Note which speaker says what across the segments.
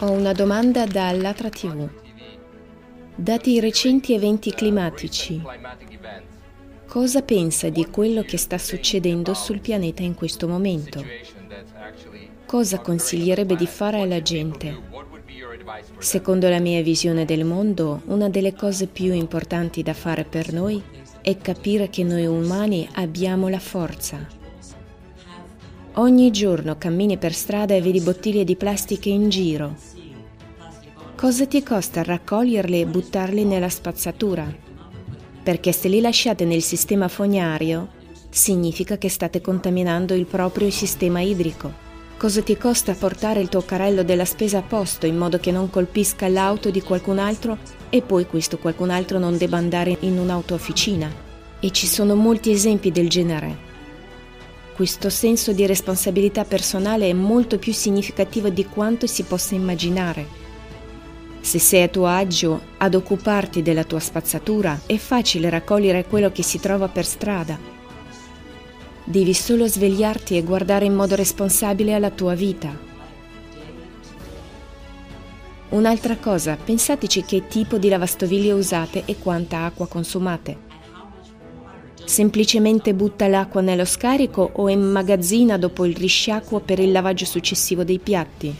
Speaker 1: Ho una domanda da Allatra TV. Dati i recenti eventi climatici, cosa pensa di quello che sta succedendo sul pianeta in questo momento? Cosa consiglierebbe di fare alla gente? Secondo la mia visione del mondo, una delle cose più importanti da fare per noi è capire che noi umani abbiamo la forza. Ogni giorno cammini per strada e vedi bottiglie di plastica in giro Cosa ti costa raccoglierle e buttarle nella spazzatura? Perché se li lasciate nel sistema fognario, significa che state contaminando il proprio sistema idrico. Cosa ti costa portare il tuo carrello della spesa a posto in modo che non colpisca l'auto di qualcun altro e poi questo qualcun altro non debba andare in un'autoofficina? E ci sono molti esempi del genere. Questo senso di responsabilità personale è molto più significativo di quanto si possa immaginare. Se sei a tuo agio ad occuparti della tua spazzatura, è facile raccogliere quello che si trova per strada. Devi solo svegliarti e guardare in modo responsabile alla tua vita. Un'altra cosa, pensateci che tipo di lavastoviglie usate e quanta acqua consumate. Semplicemente butta l'acqua nello scarico o immagazzina dopo il risciacquo per il lavaggio successivo dei piatti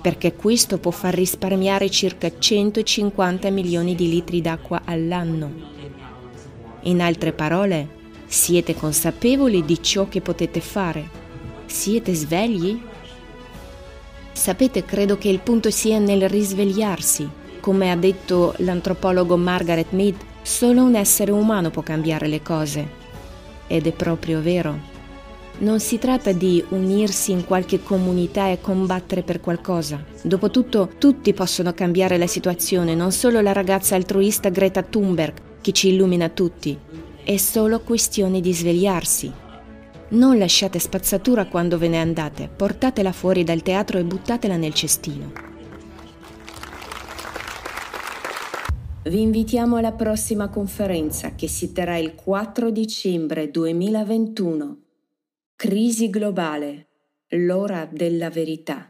Speaker 1: perché questo può far risparmiare circa 150 milioni di litri d'acqua all'anno. In altre parole, siete consapevoli di ciò che potete fare? Siete svegli? Sapete, credo che il punto sia nel risvegliarsi. Come ha detto l'antropologo Margaret Mead, solo un essere umano può cambiare le cose. Ed è proprio vero. Non si tratta di unirsi in qualche comunità e combattere per qualcosa. Dopotutto tutti possono cambiare la situazione, non solo la ragazza altruista Greta Thunberg che ci illumina tutti. È solo questione di svegliarsi. Non lasciate spazzatura quando ve ne andate, portatela fuori dal teatro e buttatela nel cestino. Vi invitiamo alla prossima conferenza che si terrà il 4 dicembre 2021 Crisi globale, l'ora della verità.